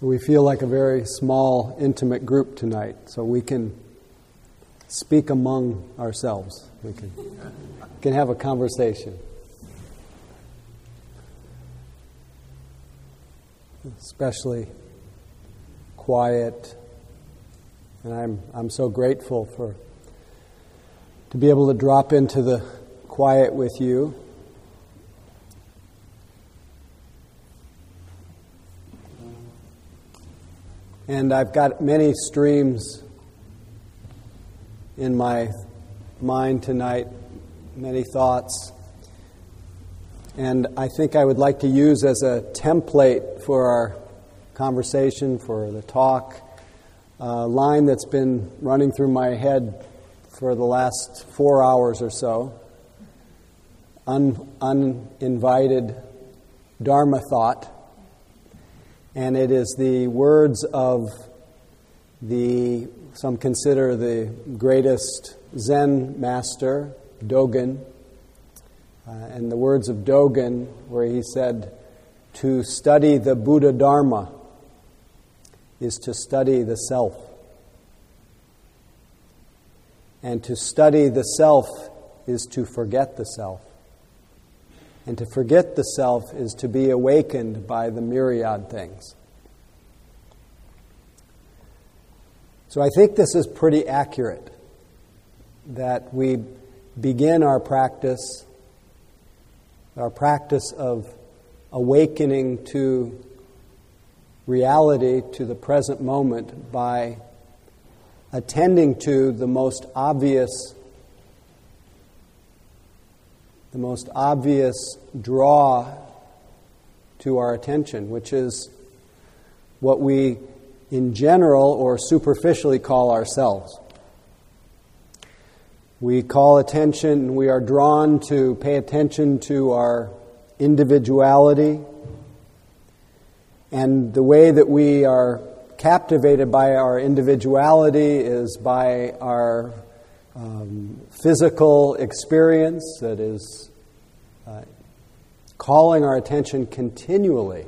We feel like a very small, intimate group tonight, so we can speak among ourselves. We can, can have a conversation. Especially quiet, and I'm, I'm so grateful for to be able to drop into the quiet with you. And I've got many streams in my mind tonight, many thoughts. And I think I would like to use as a template for our conversation, for the talk, a line that's been running through my head for the last four hours or so. Un- uninvited Dharma thought and it is the words of the, some consider the greatest Zen master, Dogen, uh, and the words of Dogen, where he said, To study the Buddha Dharma is to study the self. And to study the self is to forget the self. And to forget the self is to be awakened by the myriad things. So I think this is pretty accurate that we begin our practice, our practice of awakening to reality, to the present moment, by attending to the most obvious the most obvious draw to our attention, which is what we in general or superficially call ourselves. We call attention, we are drawn to pay attention to our individuality. And the way that we are captivated by our individuality is by our um, physical experience that is uh, calling our attention continually.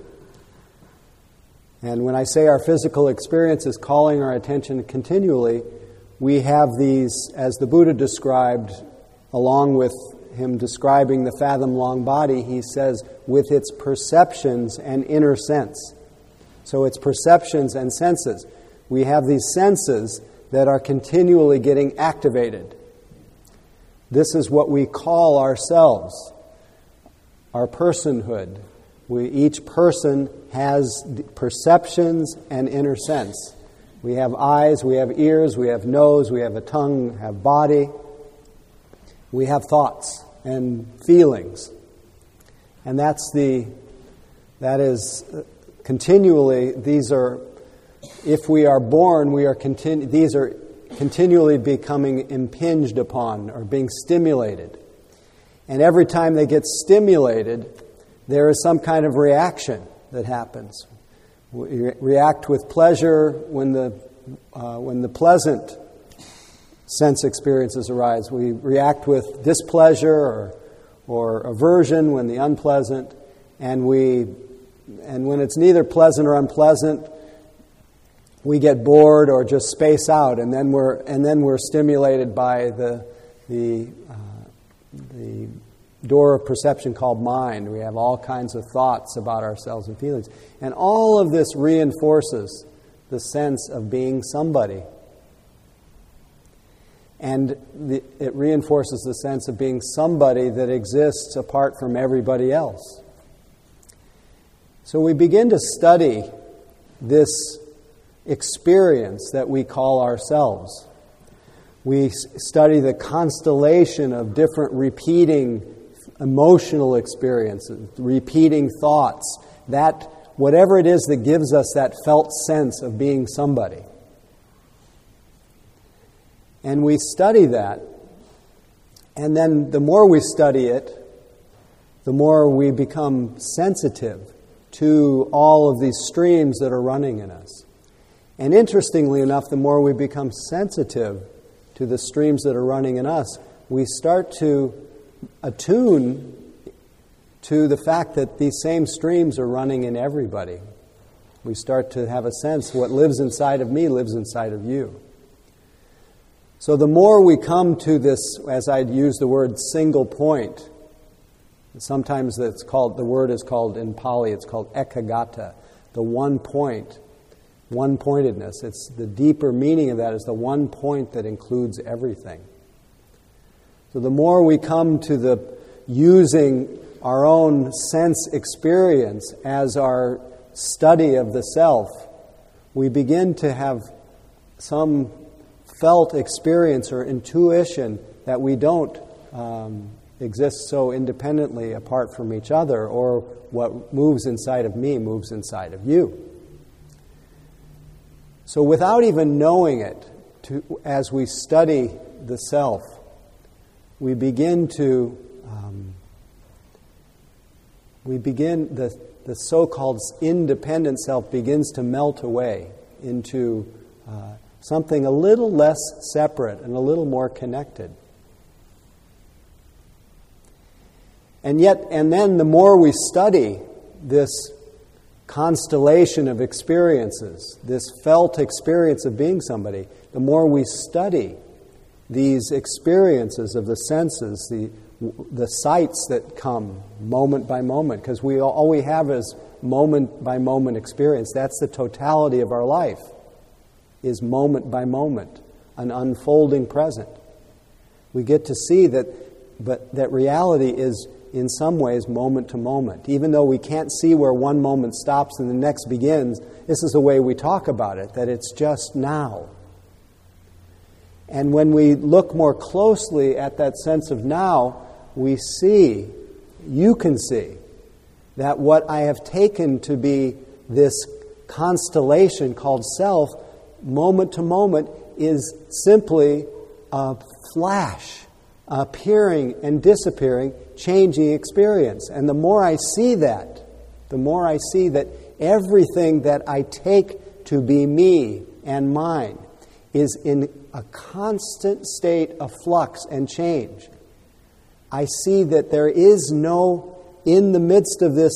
And when I say our physical experience is calling our attention continually, we have these, as the Buddha described, along with him describing the fathom long body, he says, with its perceptions and inner sense. So it's perceptions and senses. We have these senses that are continually getting activated. This is what we call ourselves, our personhood. We, each person has perceptions and inner sense. We have eyes, we have ears, we have nose, we have a tongue, have body. We have thoughts and feelings. And that's the, that is continually, these are if we are born, we are continu- these are continually becoming impinged upon or being stimulated. And every time they get stimulated, there is some kind of reaction that happens. We react with pleasure when the, uh, when the pleasant sense experiences arise. We react with displeasure or, or aversion when the unpleasant. And, we, and when it's neither pleasant or unpleasant, we get bored or just space out, and then we're, and then we're stimulated by the, the, uh, the door of perception called mind. We have all kinds of thoughts about ourselves and feelings. And all of this reinforces the sense of being somebody. And the, it reinforces the sense of being somebody that exists apart from everybody else. So we begin to study this experience that we call ourselves. We study the constellation of different repeating emotional experiences, repeating thoughts, that whatever it is that gives us that felt sense of being somebody. And we study that. And then the more we study it, the more we become sensitive to all of these streams that are running in us. And interestingly enough, the more we become sensitive to the streams that are running in us, we start to attune to the fact that these same streams are running in everybody. We start to have a sense what lives inside of me lives inside of you. So the more we come to this, as I'd use the word single point, sometimes it's called, the word is called in Pali, it's called ekaggata, the one point, one pointedness. It's the deeper meaning of that is the one point that includes everything. So the more we come to the using our own sense experience as our study of the self, we begin to have some felt experience or intuition that we don't um, exist so independently apart from each other, or what moves inside of me moves inside of you. So, without even knowing it, to, as we study the self, we begin to um, we begin the the so-called independent self begins to melt away into uh, something a little less separate and a little more connected. And yet, and then the more we study this constellation of experiences, this felt experience of being somebody, the more we study these experiences of the senses, the, the sights that come moment by moment, because we all we have is moment by moment experience. That's the totality of our life, is moment by moment, an unfolding present. We get to see that, but that reality is in some ways moment to moment. Even though we can't see where one moment stops and the next begins, this is the way we talk about it, that it's just now. And when we look more closely at that sense of now, we see, you can see, that what I have taken to be this constellation called self, moment to moment, is simply a flash, appearing and disappearing, changing experience. And the more I see that, the more I see that everything that I take to be me and mine is in a constant state of flux and change. I see that there is no, in the midst of this,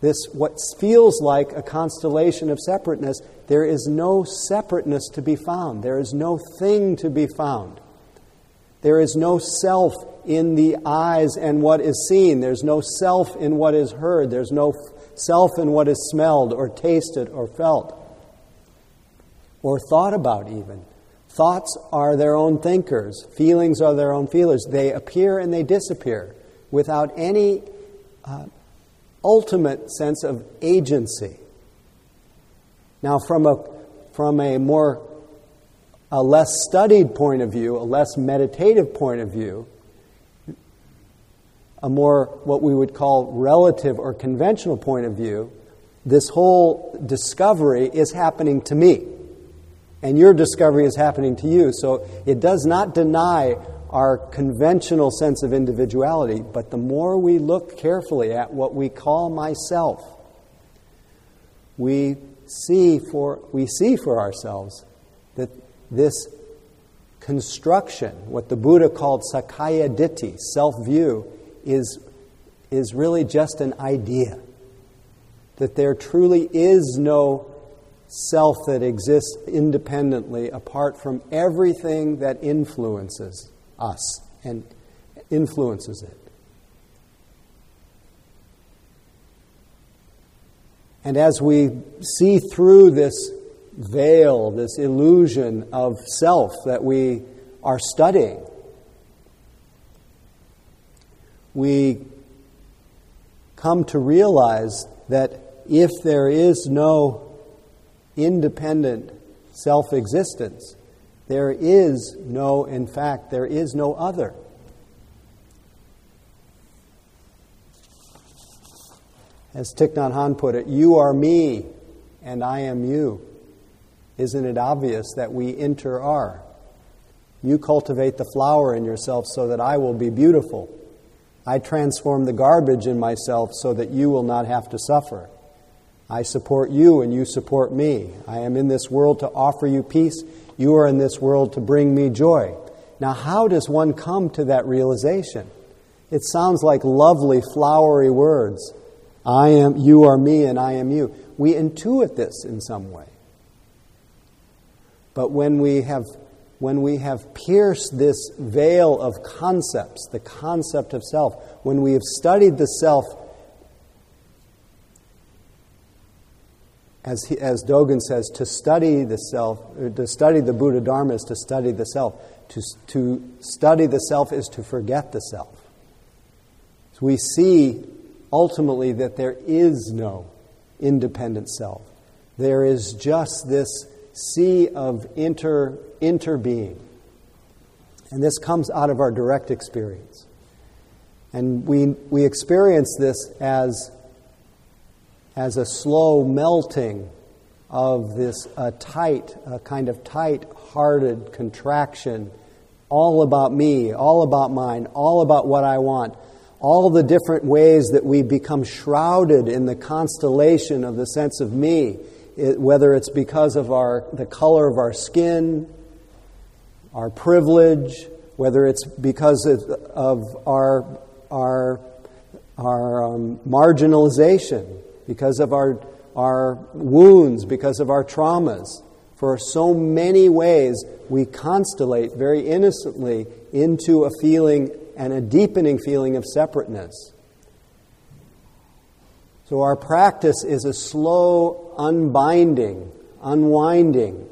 this what feels like a constellation of separateness, there is no separateness to be found. There is no thing to be found. There is no self in the eyes and what is seen. There's no self in what is heard. There's no self in what is smelled or tasted or felt or thought about, even. Thoughts are their own thinkers, feelings are their own feelers. They appear and they disappear without any uh, ultimate sense of agency. Now, from a, from a more a less studied point of view, a less meditative point of view, a more what we would call relative or conventional point of view, this whole discovery is happening to me and your discovery is happening to you. So it does not deny our conventional sense of individuality, but the more we look carefully at what we call myself, we see for, we see for ourselves that this construction, what the Buddha called Sakkaya Ditthi, self view, is, is really just an idea. That there truly is no self that exists independently apart from everything that influences us and influences it. And as we see through this veil, this illusion of self that we are studying, we come to realize that if there is no independent self existence. There is no, in fact, there is no other. As Thich Nhat Hanh put it, you are me and I am you. Isn't it obvious that we inter are? You cultivate the flower in yourself so that I will be beautiful. I transform the garbage in myself so that you will not have to suffer. I support you and you support me. I am in this world to offer you peace. You are in this world to bring me joy. Now, how does one come to that realization? It sounds like lovely, flowery words, I am, you are me, and I am you. We intuit this in some way. But when we have when we have pierced this veil of concepts, the concept of self, when we have studied the self, as, he, as Dogen says, to study the self, to study the Buddha Dharma is to study the self. To, to study the self is to forget the self. So we see ultimately that there is no independent self. There is just this sea of inter, interbeing. And this comes out of our direct experience. And we, we experience this as, as a slow melting of this a tight, a kind of tight hearted contraction, all about me, all about mine, all about what I want, all the different ways that we become shrouded in the constellation of the sense of me it, whether it's because of our, the color of our skin, our privilege, whether it's because of, our, our, our um, marginalization, because of our, our wounds, because of our traumas. For so many ways, we constellate very innocently into a feeling and a deepening feeling of separateness. So our practice is a slow unbinding, unwinding,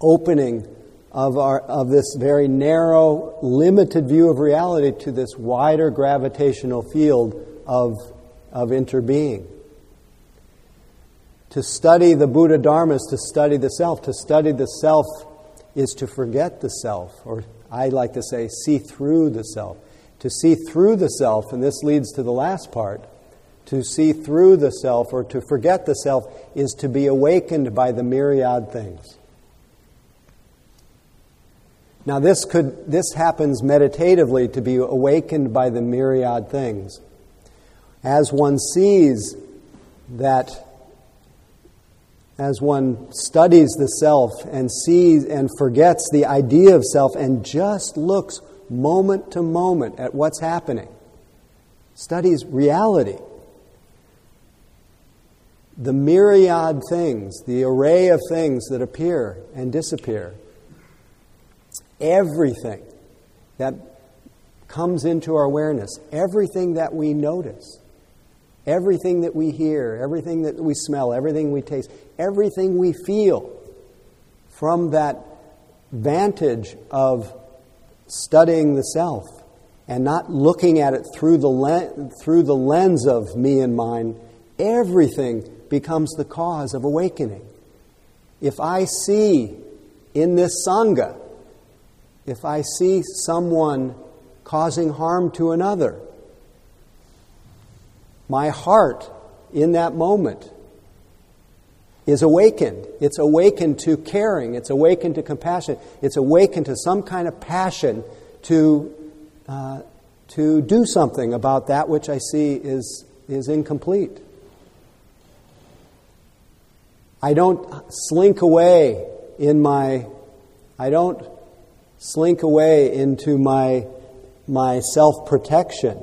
opening of, our, of this very narrow, limited view of reality to this wider gravitational field of, of interbeing. To study the Buddha Dharma is to study the self. To study the self is to forget the self, or I like to say, see through the self to see through the self, and this leads to the last part. To see through the self or to forget the self is to be awakened by the myriad things. Now, this, could, this happens meditatively to be awakened by the myriad things. As one sees that, as one studies the self and sees and forgets the idea of self and just looks moment to moment at what's happening, studies reality. The myriad things, the array of things that appear and disappear, everything that comes into our awareness, everything that we notice, everything that we hear, everything that we smell, everything we taste, everything we feel from that vantage of studying the self and not looking at it through the, le- through the lens of me and mine, everything becomes the cause of awakening. If I see in this Sangha, if I see someone causing harm to another, my heart in that moment is awakened. It's awakened to caring. It's awakened to compassion. It's awakened to some kind of passion to, uh, to do something about that which I see is, is incomplete. I don't slink away in my, I don't slink away into my, my self protection,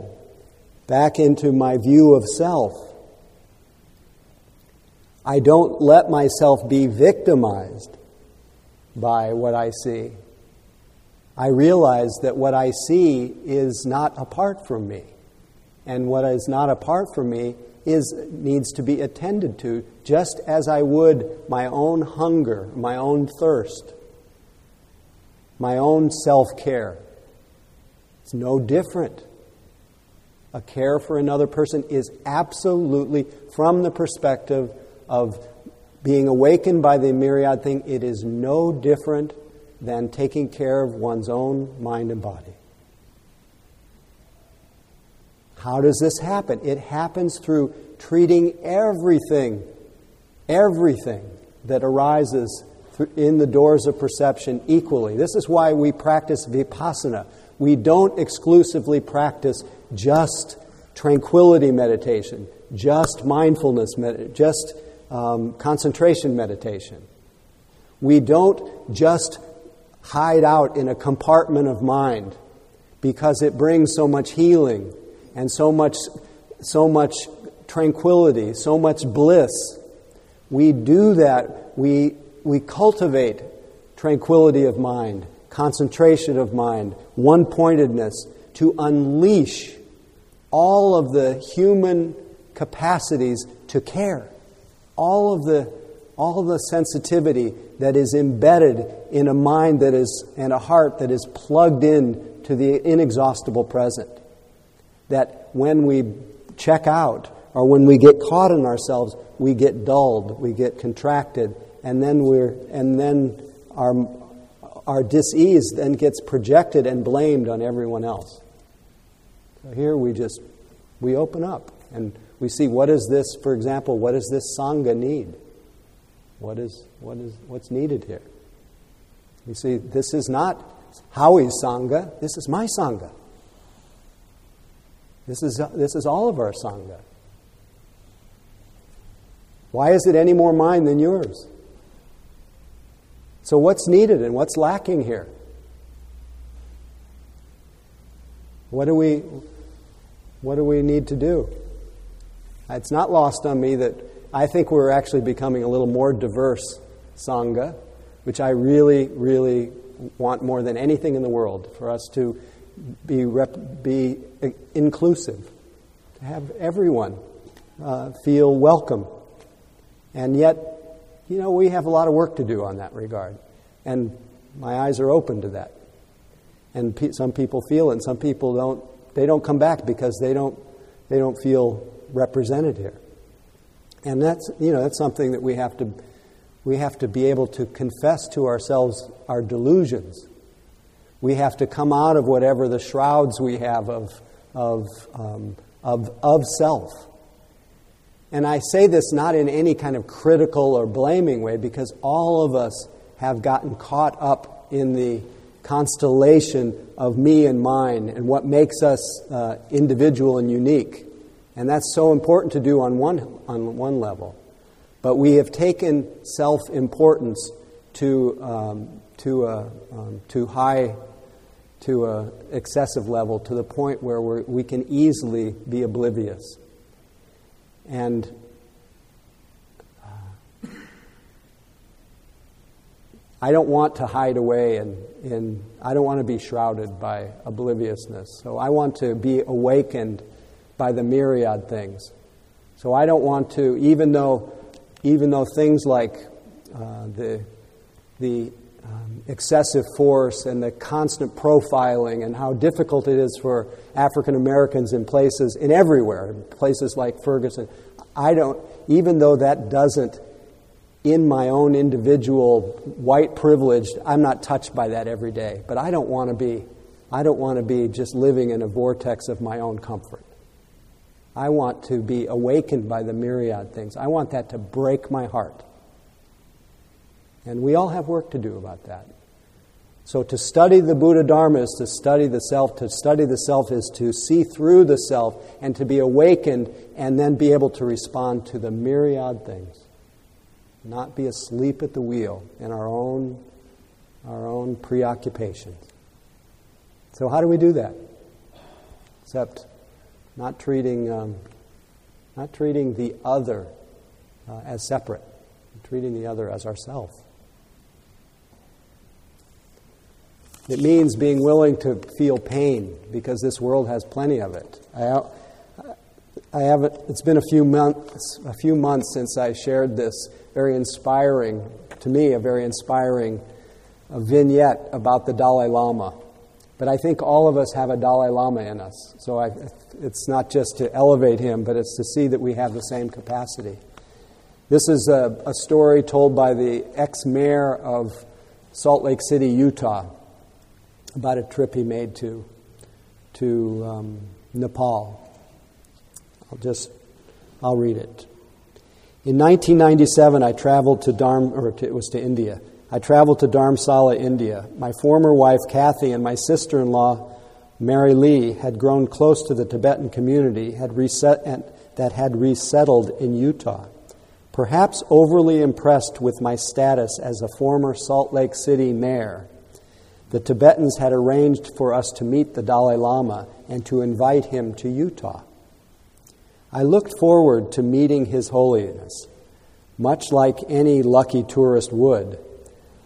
back into my view of self. I don't let myself be victimized by what I see. I realize that what I see is not apart from me. And what is not apart from me is, needs to be attended to just as I would my own hunger, my own thirst, my own self care. It's no different. A care for another person is absolutely from the perspective of being awakened by the myriad thing, it is no different than taking care of one's own mind and body. How does this happen? It happens through treating everything, everything that arises in the doors of perception equally. This is why we practice vipassana. We don't exclusively practice just tranquility meditation, just mindfulness, med- just um, concentration meditation. We don't just hide out in a compartment of mind because it brings so much healing and so much so much tranquility, so much bliss. We do that, we, we cultivate tranquility of mind, concentration of mind, one pointedness to unleash all of the human capacities to care, all of the, all of the sensitivity that is embedded in a mind that is, and a heart that is plugged in to the inexhaustible present. That when we check out or when we get caught in ourselves, we get dulled, we get contracted, and then we're and then our our dis-ease then gets projected and blamed on everyone else. So here we just we open up and we see what is this, for example, what does this sangha need? What is what is what's needed here? You see, this is not Howie's sangha. This is my sangha. This is this is all of our sangha. Why is it any more mine than yours? So, what's needed and what's lacking here? What do we, what do we need to do? It's not lost on me that I think we're actually becoming a little more diverse Sangha, which I really, really want more than anything in the world for us to be, rep- be inclusive, to have everyone uh, feel welcome. And yet, you know, we have a lot of work to do on that regard. And my eyes are open to that. And pe- some people feel it, and some people don't. They don't come back because they don't, they don't feel represented here. And that's, you know, that's something that we have to, we have to be able to confess to ourselves our delusions. We have to come out of whatever the shrouds we have of, of, um, of, of self and I say this not in any kind of critical or blaming way because all of us have gotten caught up in the constellation of me and mine and what makes us uh, individual and unique. And that's so important to do on one, on one level. But we have taken self importance to, um, to, a, um, to high, to a excessive level, to the point where we can easily be oblivious. And uh, I don't want to hide away and, and I don't want to be shrouded by obliviousness. So I want to be awakened by the myriad things. So I don't want to, even though, even though things like uh, the, the um, excessive force and the constant profiling and how difficult it is for African Americans in places, in everywhere, places like Ferguson. I don't, even though that doesn't, in my own individual white privilege, I'm not touched by that every day. But I don't want to be, I don't want to be just living in a vortex of my own comfort. I want to be awakened by the myriad things. I want that to break my heart. And we all have work to do about that. So, to study the Buddha Dharma is to study the self. To study the self is to see through the self and to be awakened and then be able to respond to the myriad things. Not be asleep at the wheel in our own, our own preoccupations. So, how do we do that? Except not treating, um, not treating the other uh, as separate, treating the other as ourself. It means being willing to feel pain because this world has plenty of it. I, I haven't, it's been a few months, a few months since I shared this very inspiring, to me, a very inspiring a vignette about the Dalai Lama. But I think all of us have a Dalai Lama in us. So I, it's not just to elevate him, but it's to see that we have the same capacity. This is a, a story told by the ex mayor of Salt Lake City, Utah about a trip he made to, to um, Nepal. I'll just, I'll read it. In 1997, I traveled to Dharm, or to, it was to India. I traveled to Dharamsala, India. My former wife, Kathy, and my sister in law, Mary Lee, had grown close to the Tibetan community had reset, that had resettled in Utah. Perhaps overly impressed with my status as a former Salt Lake City mayor, the Tibetans had arranged for us to meet the Dalai Lama and to invite him to Utah. I looked forward to meeting His Holiness, much like any lucky tourist would.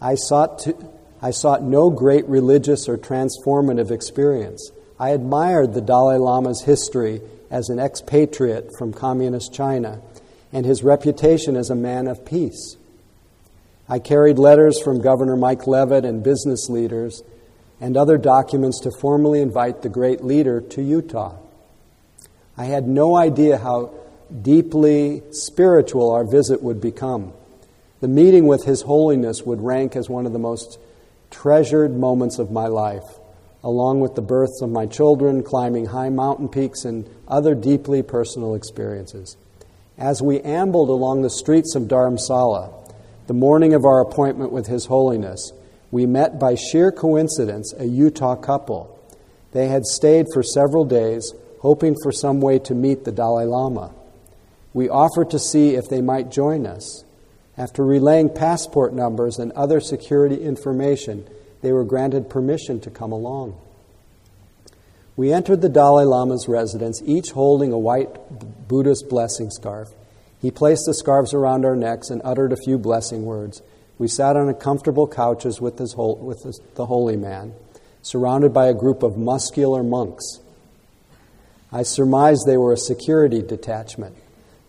I sought, to, I sought no great religious or transformative experience. I admired the Dalai Lama's history as an expatriate from communist China and his reputation as a man of peace. I carried letters from Governor Mike Leavitt and business leaders and other documents to formally invite the great leader to Utah. I had no idea how deeply spiritual our visit would become. The meeting with His Holiness would rank as one of the most treasured moments of my life, along with the births of my children, climbing high mountain peaks, and other deeply personal experiences. As we ambled along the streets of Dharamsala, the morning of our appointment with His Holiness, we met by sheer coincidence a Utah couple. They had stayed for several days, hoping for some way to meet the Dalai Lama. We offered to see if they might join us. After relaying passport numbers and other security information, they were granted permission to come along. We entered the Dalai Lama's residence, each holding a white Buddhist blessing scarf. He placed the scarves around our necks and uttered a few blessing words. We sat on comfortable couches with, his, with his, the holy man, surrounded by a group of muscular monks. I surmised they were a security detachment.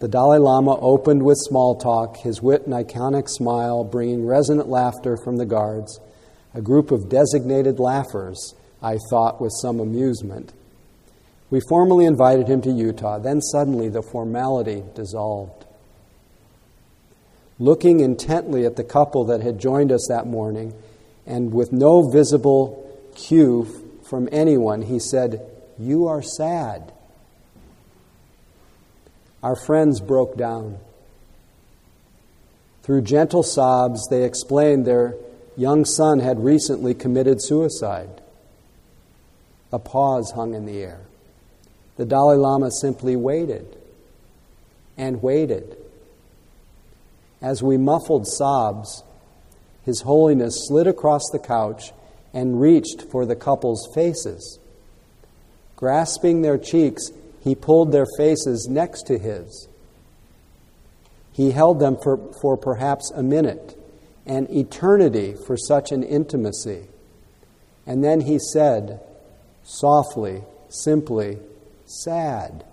The Dalai Lama opened with small talk, his wit and iconic smile bringing resonant laughter from the guards. A group of designated laughers, I thought with some amusement. We formally invited him to Utah. Then suddenly the formality dissolved. Looking intently at the couple that had joined us that morning, and with no visible cue from anyone, he said, You are sad. Our friends broke down. Through gentle sobs, they explained their young son had recently committed suicide. A pause hung in the air. The Dalai Lama simply waited and waited. As we muffled sobs, His Holiness slid across the couch and reached for the couple's faces. Grasping their cheeks, he pulled their faces next to his. He held them for, for perhaps a minute, an eternity for such an intimacy. And then he said, softly, simply, sad.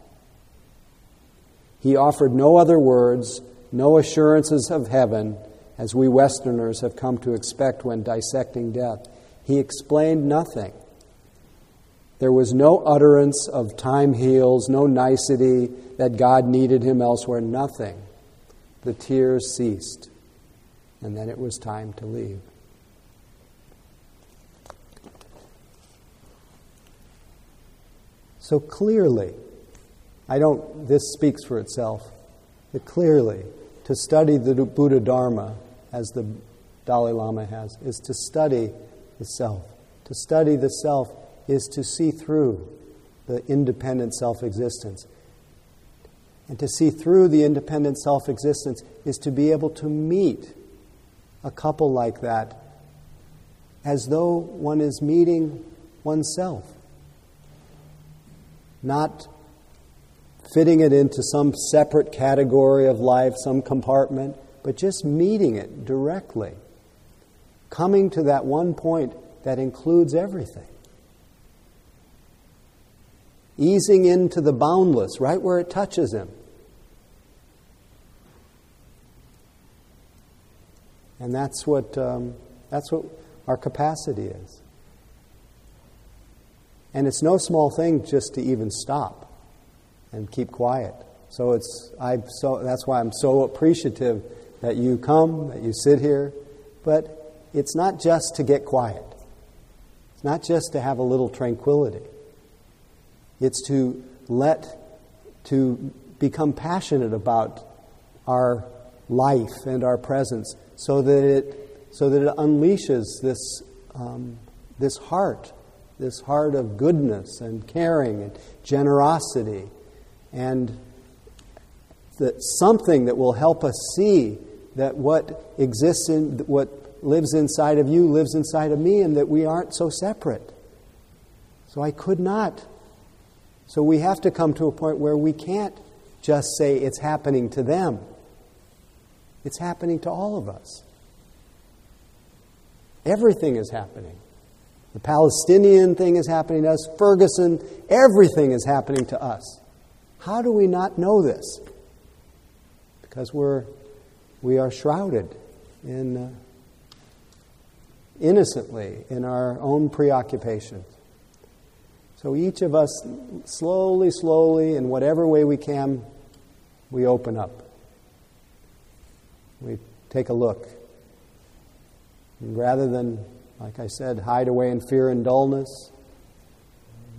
He offered no other words, no assurances of heaven, as we Westerners have come to expect when dissecting death. He explained nothing. There was no utterance of time heals, no nicety that God needed him elsewhere, nothing. The tears ceased, and then it was time to leave. So clearly, I don't, this speaks for itself, but clearly, to study the Buddha Dharma, as the Dalai Lama has, is to study the self. To study the self is to see through the independent self existence. And to see through the independent self existence is to be able to meet a couple like that as though one is meeting oneself not fitting it into some separate category of life, some compartment, but just meeting it directly. Coming to that one point that includes everything. Easing into the boundless, right where it touches him. And that's what, um, that's what our capacity is. And it's no small thing just to even stop and keep quiet. So it's I so that's why I'm so appreciative that you come, that you sit here. But it's not just to get quiet. It's not just to have a little tranquility. It's to let to become passionate about our life and our presence so that it so that it unleashes this um, this heart this heart of goodness and caring and generosity. And that something that will help us see that what exists in what lives inside of you lives inside of me and that we aren't so separate. So i could not so we have to come to a point where we can't just say it's happening to them. It's happening to all of us. Everything is happening. The Palestinian thing is happening to us. Ferguson, everything is happening to us. How do we not know this? Because we're, we are shrouded in, uh, innocently in our own preoccupations. So each of us, slowly, slowly, in whatever way we can, we open up. We take a look. And rather than, like I said, hide away in fear and dullness,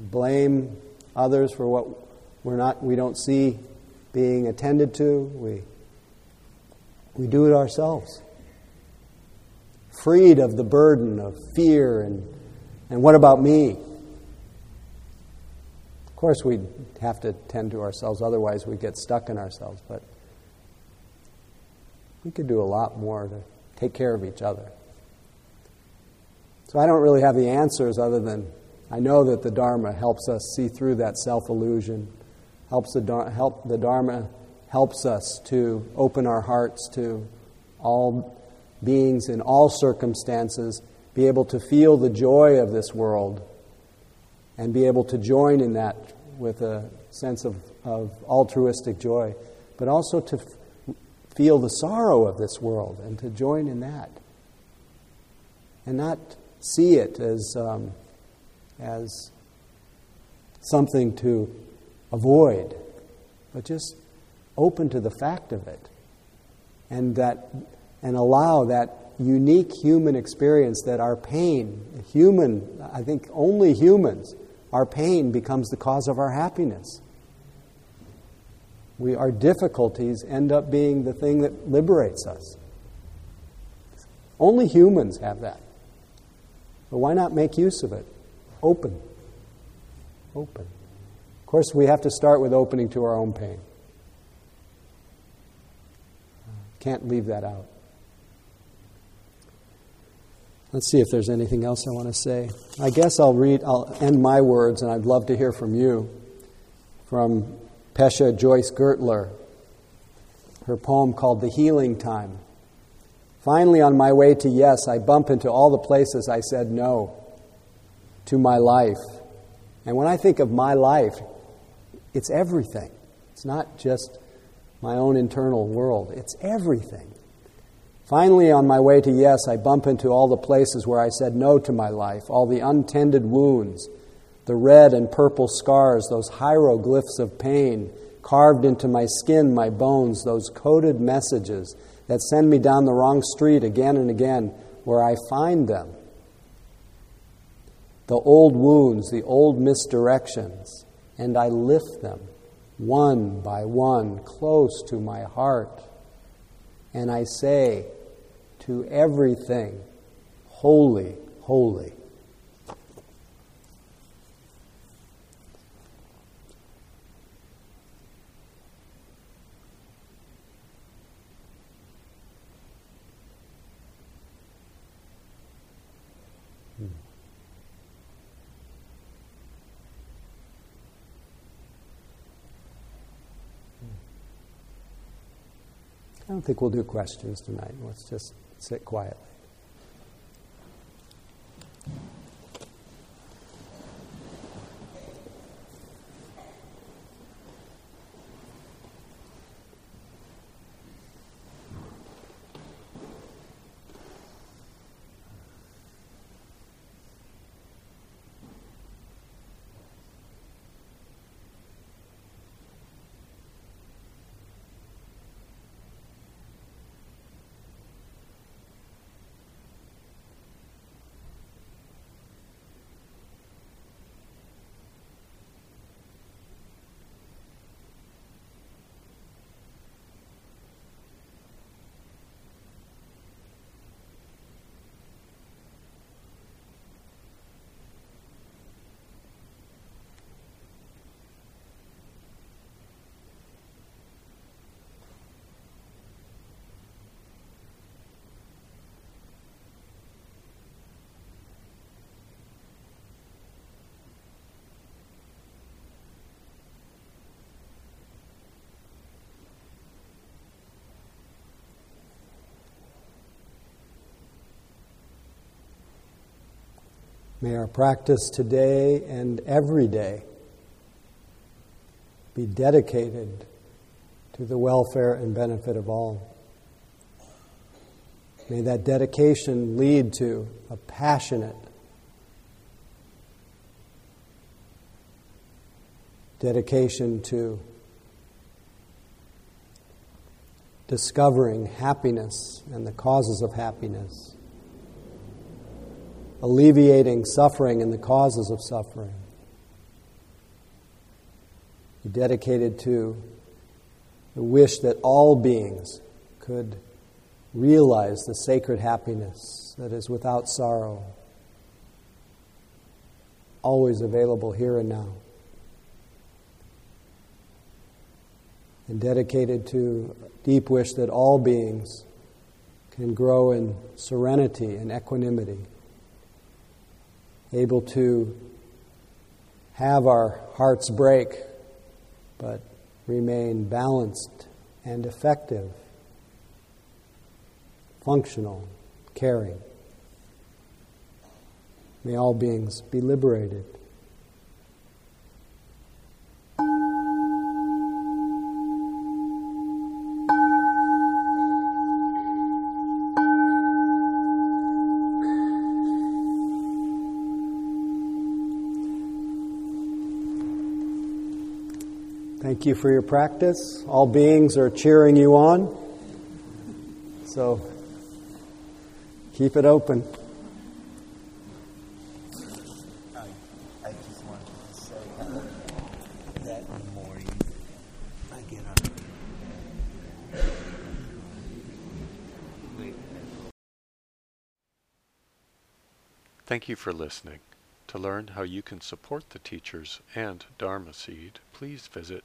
blame others for what we're not, we don't see being attended to, we, we do it ourselves. Freed of the burden of fear and, and what about me? Of course, we'd have to tend to ourselves, otherwise, we'd get stuck in ourselves. But we could do a lot more to take care of each other. So I don't really have the answers other than I know that the Dharma helps us see through that self illusion, helps the, help, the Dharma helps us to open our hearts to all beings in all circumstances, be able to feel the joy of this world, and be able to join in that with a sense of, of altruistic joy, but also to feel the sorrow of this world and to join in that. And not see it as, um, as something to avoid, but just open to the fact of it. And, that, and allow that unique human experience that our pain, human, I think only humans, our pain becomes the cause of our happiness we, our difficulties end up being the thing that liberates us. Only humans have that. But why not make use of it? Open. Open. Of course, we have to start with opening to our own pain. Can't leave that out. Let's see if there's anything else I want to say. I guess I'll read, I'll end my words, and I'd love to hear from you from Pesha Joyce Gertler, her poem called The Healing Time. Finally, on my way to yes, I bump into all the places I said no to my life. And when I think of my life, it's everything. It's not just my own internal world, it's everything. Finally, on my way to yes, I bump into all the places where I said no to my life, all the untended wounds, the red and purple scars, those hieroglyphs of pain carved into my skin, my bones, those coded messages that send me down the wrong street again and again, where I find them. The old wounds, the old misdirections, and I lift them one by one close to my heart. And I say to everything, Holy, holy. Think we'll do questions tonight. Let's just sit quietly. May our practice today and every day be dedicated to the welfare and benefit of all. May that dedication lead to a passionate dedication to discovering happiness and the causes of happiness, alleviating suffering and the causes of suffering. Be dedicated to the wish that all beings could realize the sacred happiness that is without sorrow, always available here and now. And dedicated to deep wish that all beings can grow in serenity and equanimity, able to have our hearts break, but remain balanced and effective, functional, caring. May all beings be liberated. Thank you for your practice. All beings are cheering you on. So keep it open. I just wanted to say how that in the morning I get up. Thank you for listening. To learn how you can support the teachers and Dharma Seed, please visit